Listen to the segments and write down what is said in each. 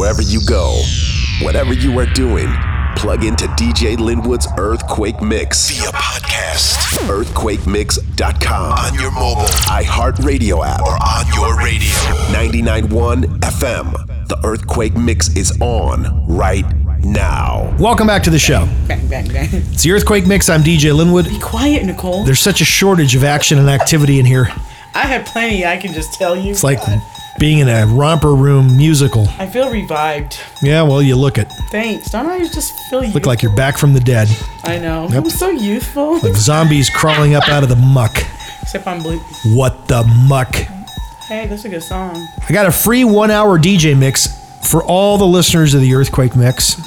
Wherever you go, whatever you are doing, plug into DJ Lynnwood's Earthquake Mix via podcast. EarthquakeMix.com. On your mobile, iHeartRadio app, or on your radio. 99.1 FM. The Earthquake Mix is on right now. Welcome back to the show. Bang, bang, bang. It's the Earthquake Mix. I'm DJ Lynnwood. Be quiet, Nicole. There's such a shortage of action and activity in here. I had plenty, I can just tell you. It's like being in a romper room musical. I feel revived. Yeah, well, you look it. Thanks. Don't I just feel you? Look like you're back from the dead. I know. Yep. I'm so youthful. Like zombies crawling up out of the muck. Except I'm blue. What the muck? Hey, that's a good song. I got a free one hour DJ mix for all the listeners of the Earthquake Mix.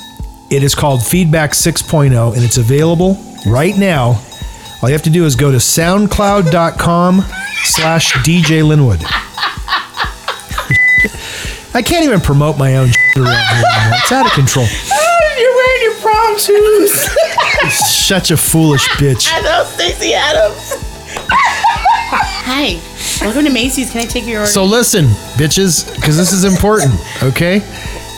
It is called Feedback 6.0 and it's available right now. All you have to do is go to soundcloud.com slash DJ Lynnwood. I can't even promote my own shit around here anymore. It's out of control. You're wearing your prom shoes. Such a foolish bitch. I know, Stacy Adams. Hi. Welcome to Macy's. Can I take your order? So listen, bitches, because this is important, okay?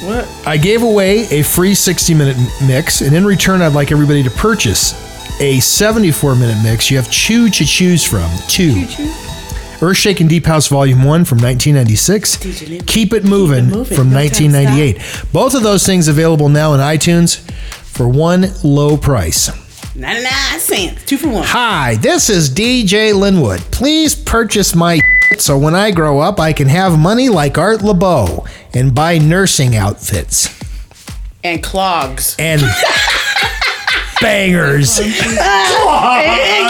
what? I gave away a free 60 minute mix, and in return, I'd like everybody to purchase a 74 minute mix. You have two to choose from. Two. Earthshake and Deep House Volume 1 from 1996. DJ Lynnwood. Keep It Moving Moving, from No Time 1998. Both of those things available now in iTunes for one low price. 99 cents. Two for one. Hi, this is DJ Lynnwood. Please purchase my so when I grow up, I can have money like Art LeBeau and buy nursing outfits And clogs. and bangers. and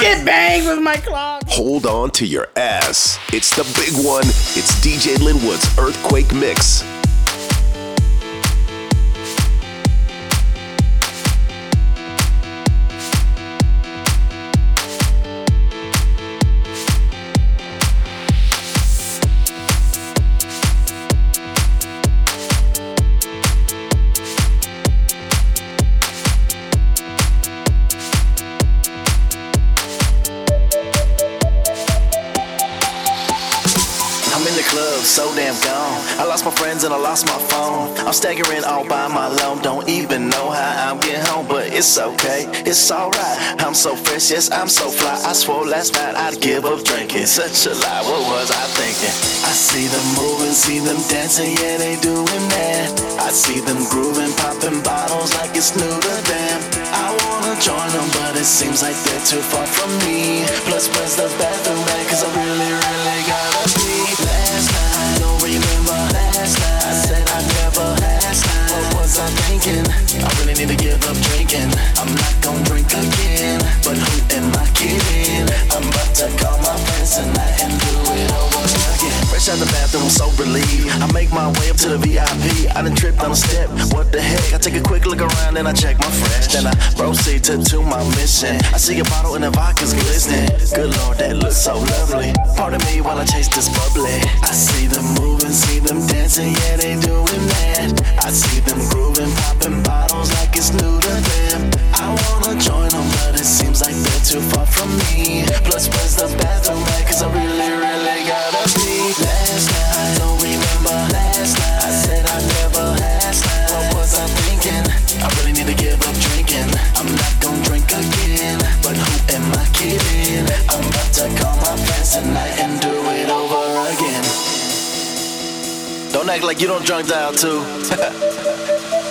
get banged with my clogs. Hold on to your ass. It's the big one. It's DJ Lynnwood's Earthquake Mix. My friends and I lost my phone. I'm staggering all by my loan. Don't even know how I'm getting home, but it's okay, it's alright. I'm so fresh, yes, I'm so fly. I swore last night I'd give up drinking. Such a lie, what was I thinking? I see them moving, see them dancing, yeah, they doing that. I see them grooving, popping bottles like it's new to them. I wanna join them, but it seems like they're too far from me. Plus, where's the bathroom at? Cause I really, really gotta out the bathroom, so relieved. I make my way up to the VIP. I done tripped on a step. What the heck? I take a quick look around and I check my fresh. Then I proceed to, to my mission. I see a bottle and the vodka's glistening. Good lord, that looks so lovely. Pardon me while I chase this bubbly. I see them moving, see them dancing, yeah, they doing that. I see them grooving, popping bottles like it's new to them. I wanna join them, but it seems like they're too far from me. Plus, where's the bathroom at? Cause I really, really gotta be. Like you don't drunk dial too.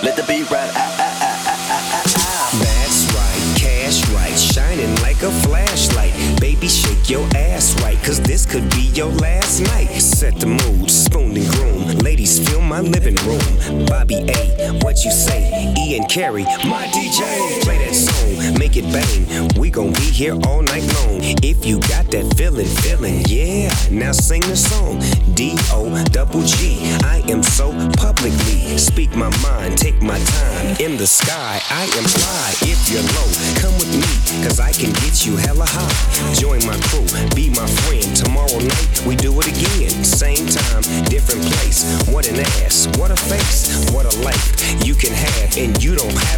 Let the beat ride. Ah, ah, ah. That's right, cash right, shining like a flashlight. Baby, shake your ass right, cause this could be your last night. Set the mood, spoon and groom. Ladies, fill my living room. Bobby A, what you say? Ian Carey, my DJ. Play that song, make it bang. We gon' be here all night long. If you got that feeling, feeling, yeah. Now sing the song. D O double G. I am so publicly. Speak my mind, take my time. In the sky, I am fly. If you're low, come with me, cause I can get you hella high. Join my crew, be my friend. Tomorrow night, we do it again. Same time, different place. What an ass, what a face, what a life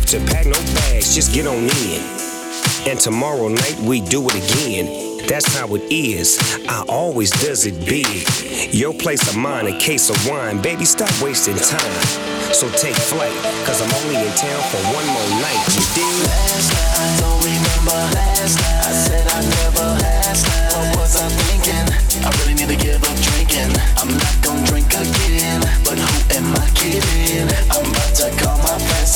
to pack no bags, just get on in. And tomorrow night, we do it again. That's how it is. I always does it big. Your place of mine, a case of wine. Baby, stop wasting time. So take flight, cause I'm only in town for one more night. You dig? Last night, I don't remember last night. I said I never last night. What was I thinking? I really need to give up drinking. I'm not gonna drink again. But who am I kidding? I'm about to call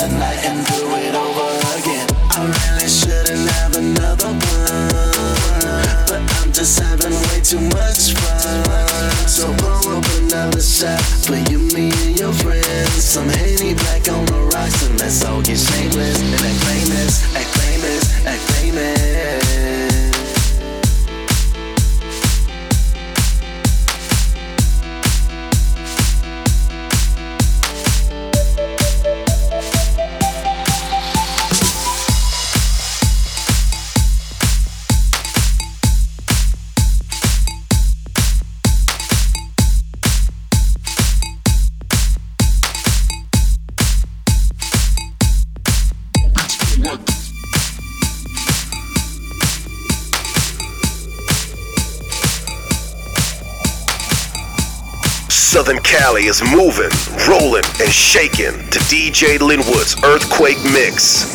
tonight and do it over again. I really shouldn't have another one. But I'm just having way too much fun. So up another shot for you, me, and your friends. Some Henny black on the rocks, and let's all get shameless and act famous, act. Is moving, rolling, and shaking to DJ Lynnwood's Earthquake Mix.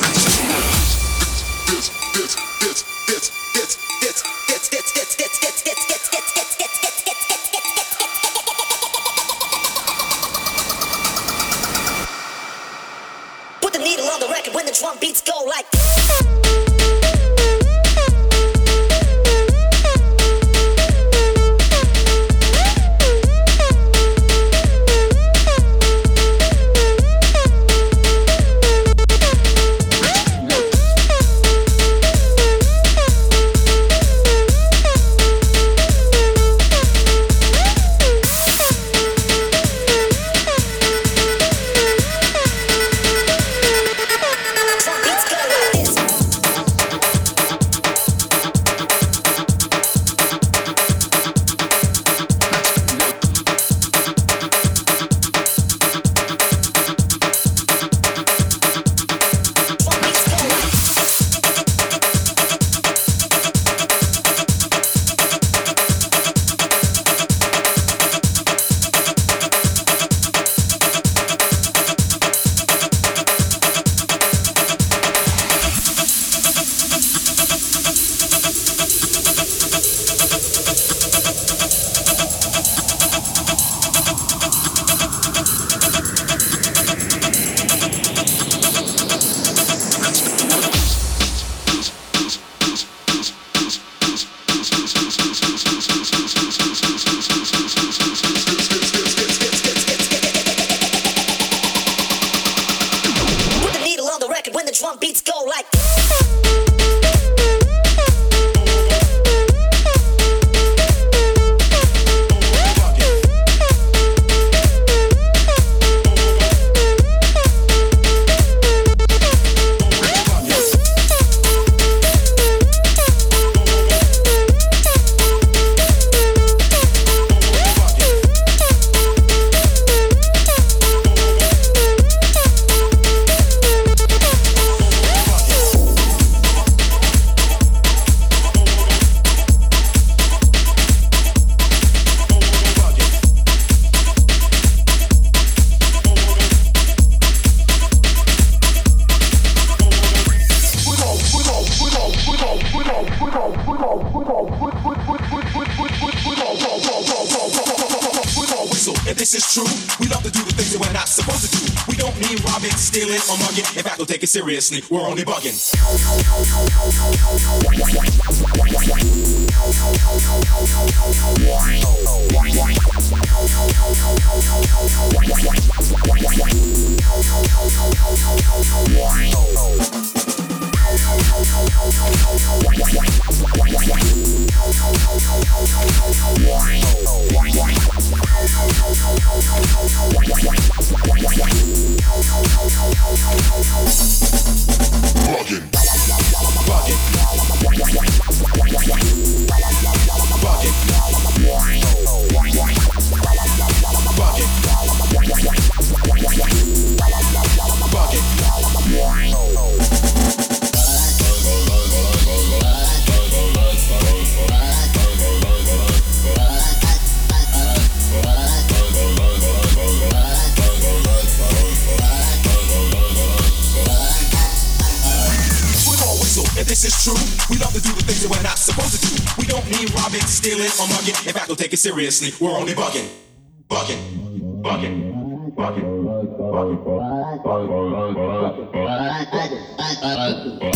Put the needle on the record when the drum beats go like. Seriously. We're only bugging. Seriously. We're only bugging. Bugging. Bugging. Bugging. Bugging. Don't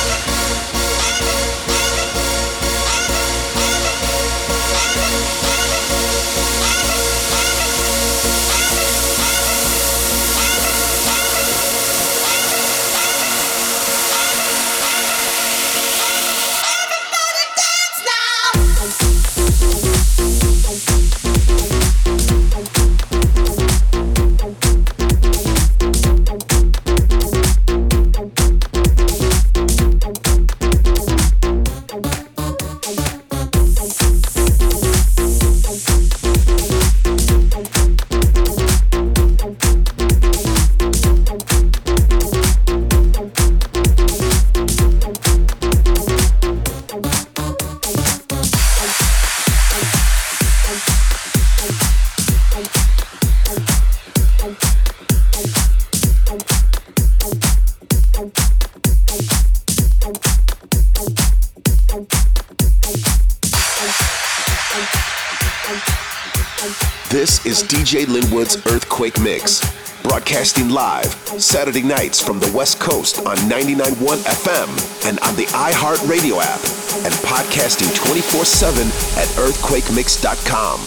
DJ Lynnwood's Earthquake Mix, broadcasting live Saturday nights from the West Coast on 99.1 FM and on the iHeartRadio app, and podcasting 24 7 at earthquakemix.com.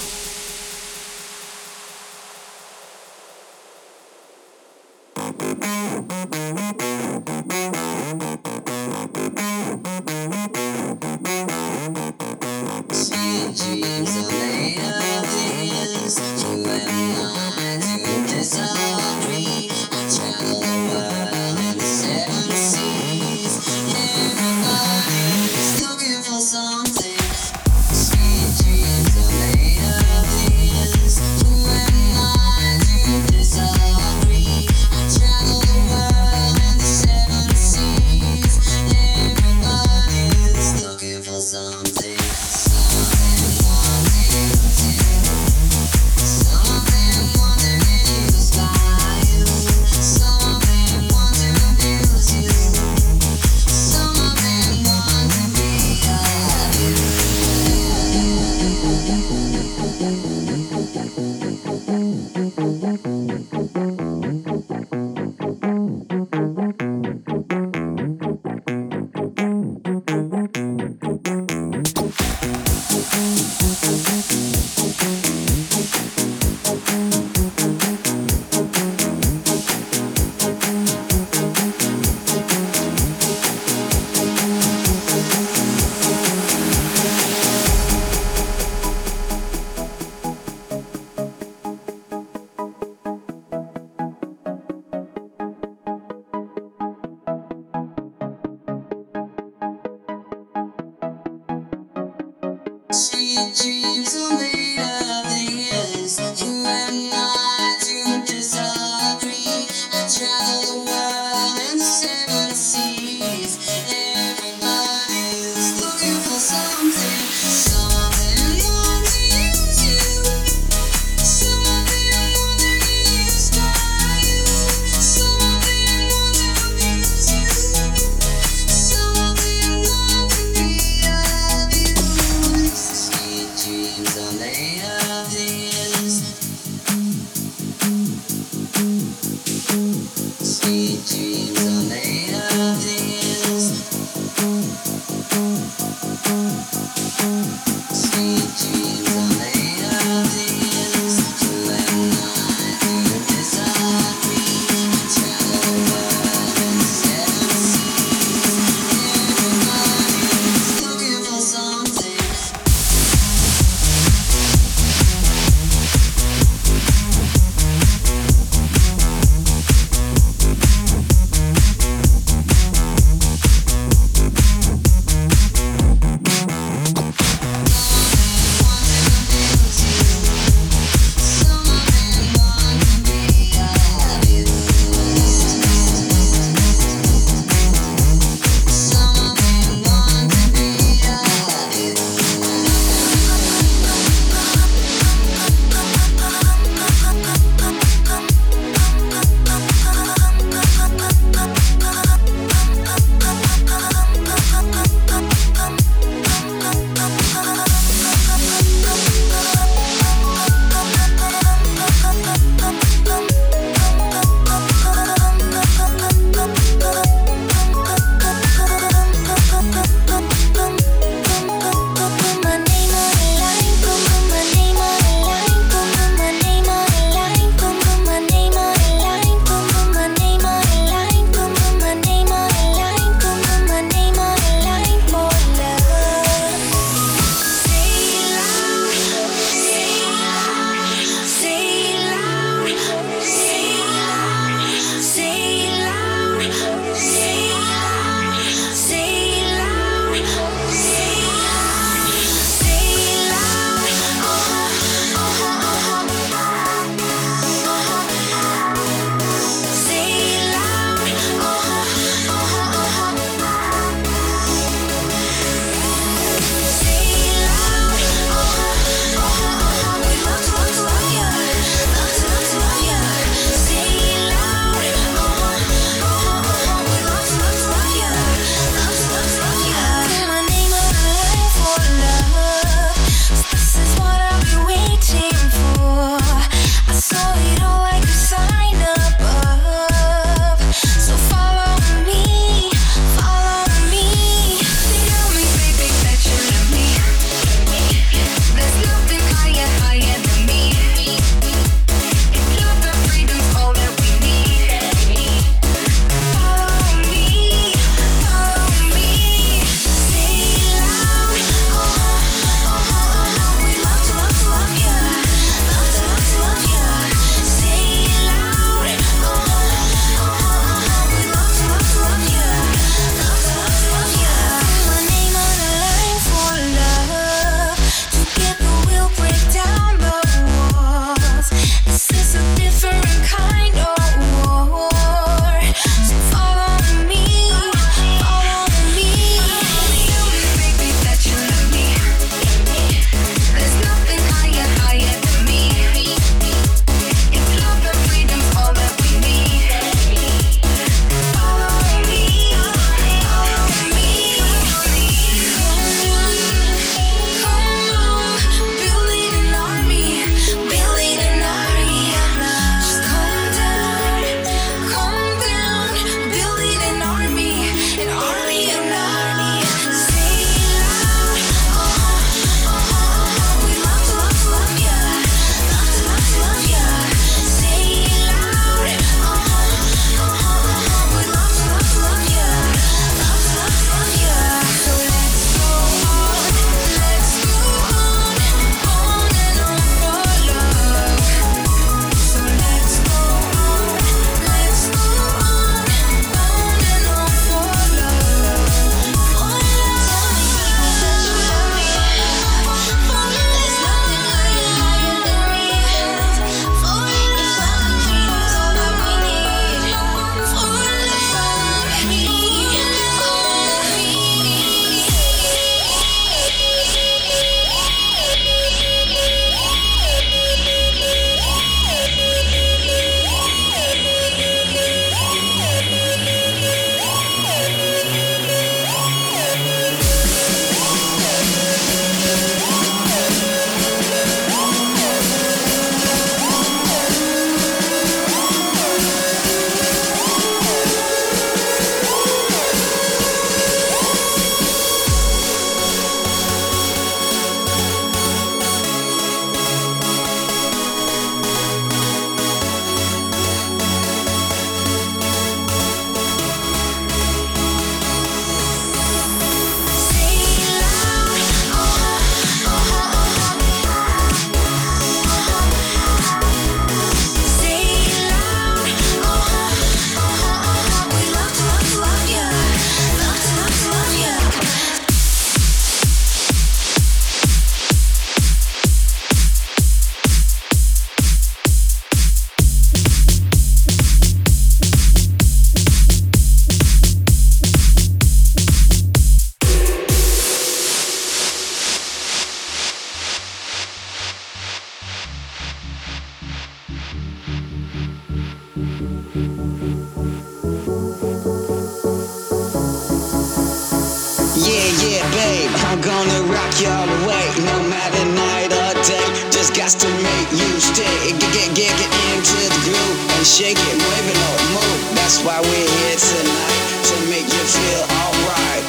Just got to make you stay. Get, get, get, into the groove and shake it, move it or move. That's why we're here tonight to make you feel alright.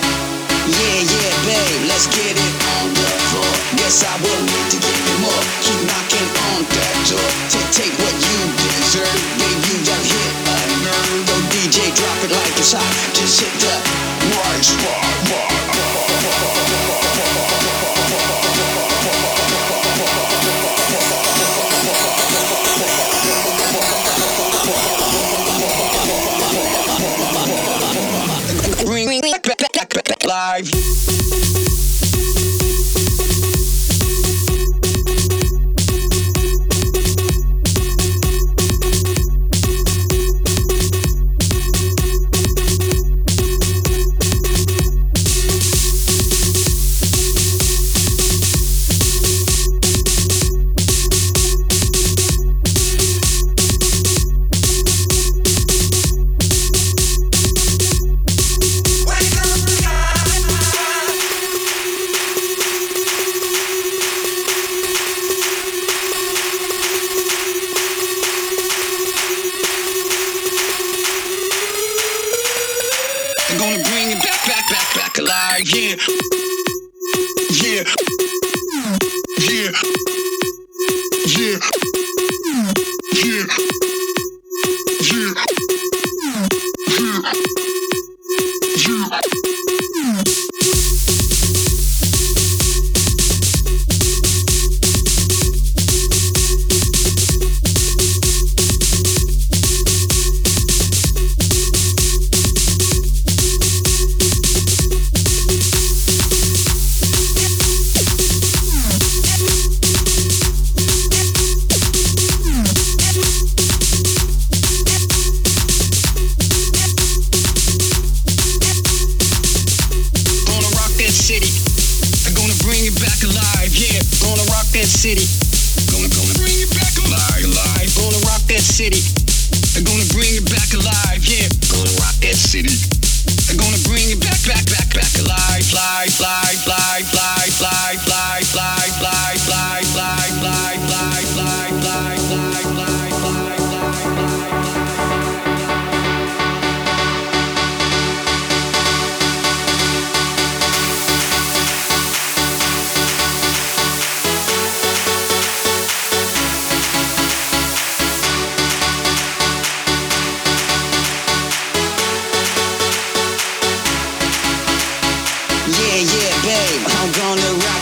Yeah, yeah, babe, let's get it on the floor. Guess I will need to give you more. Keep knocking on that door. Take, take what you deserve. Babe, you done hit a nerve. Go DJ, drop it like it's hot. Just hit the right spot.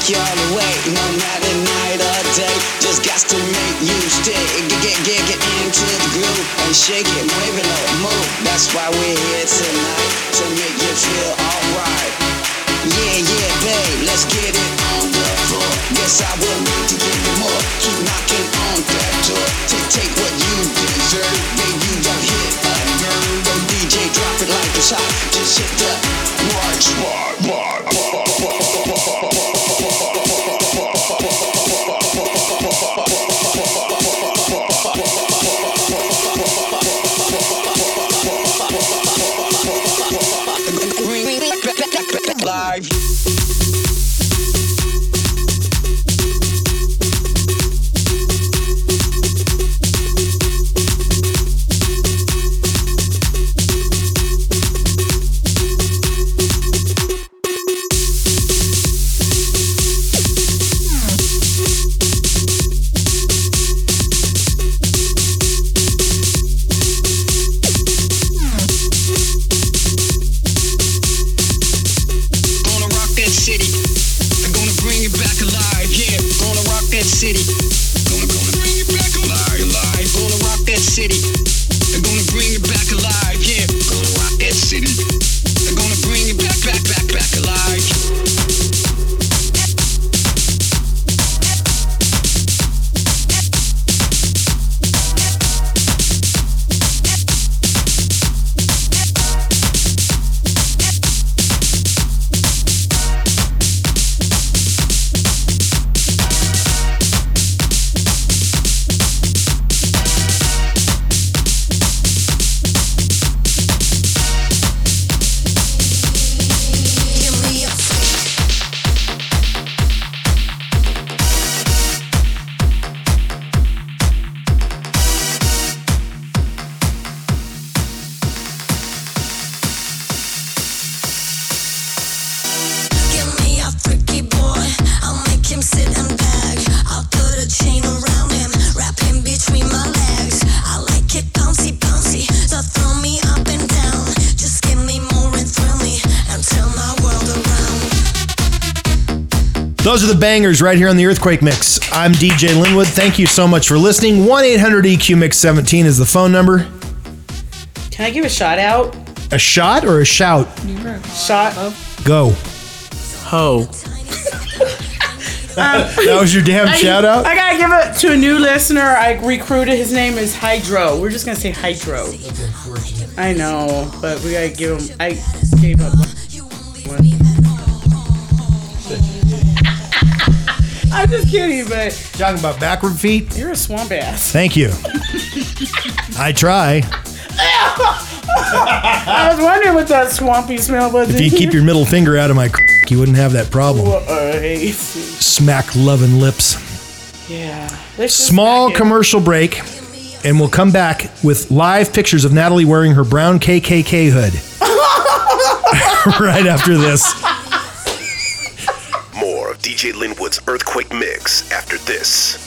Gonna rock you all the way, no matter night or day. Just got to make you stay. Get, get, get, get into the groove and shake it, move it or move. That's why we're here tonight to make you feel alright. Yeah, yeah, babe, let's get it on the floor. Guess I will need to give you more. Keep knocking on that door. Take, take what you deserve. Babe, you done hit a nerve. Go DJ, drop it like it's hot. Just hit the right spot. Those are the bangers right here on the Earthquake Mix. I'm DJ Lynnwood. Thank you so much for listening. 1 800 EQ Mix 17 is the phone number. Can I give a shout out? A shot or a shout? Shot. Go. Ho. Um, that was your damn I, shout out? I gotta give it to a new listener. I recruited. His name is Hydro. We're just gonna say Hydro. I know, but we gotta give him. I gave up. Just kidding, but Talking about backward feet? you're a swamp ass. Thank you. I try. I was wondering what that swampy smell was. If you keep your middle finger out of my you wouldn't have that problem. Well. Smack loving lips. Yeah. Let's just Small smack it. commercial break, and we'll come back with live pictures of Natalie wearing her brown KKK hood. right after this. More of DJ Lynnwood's Earthquake Mix after this.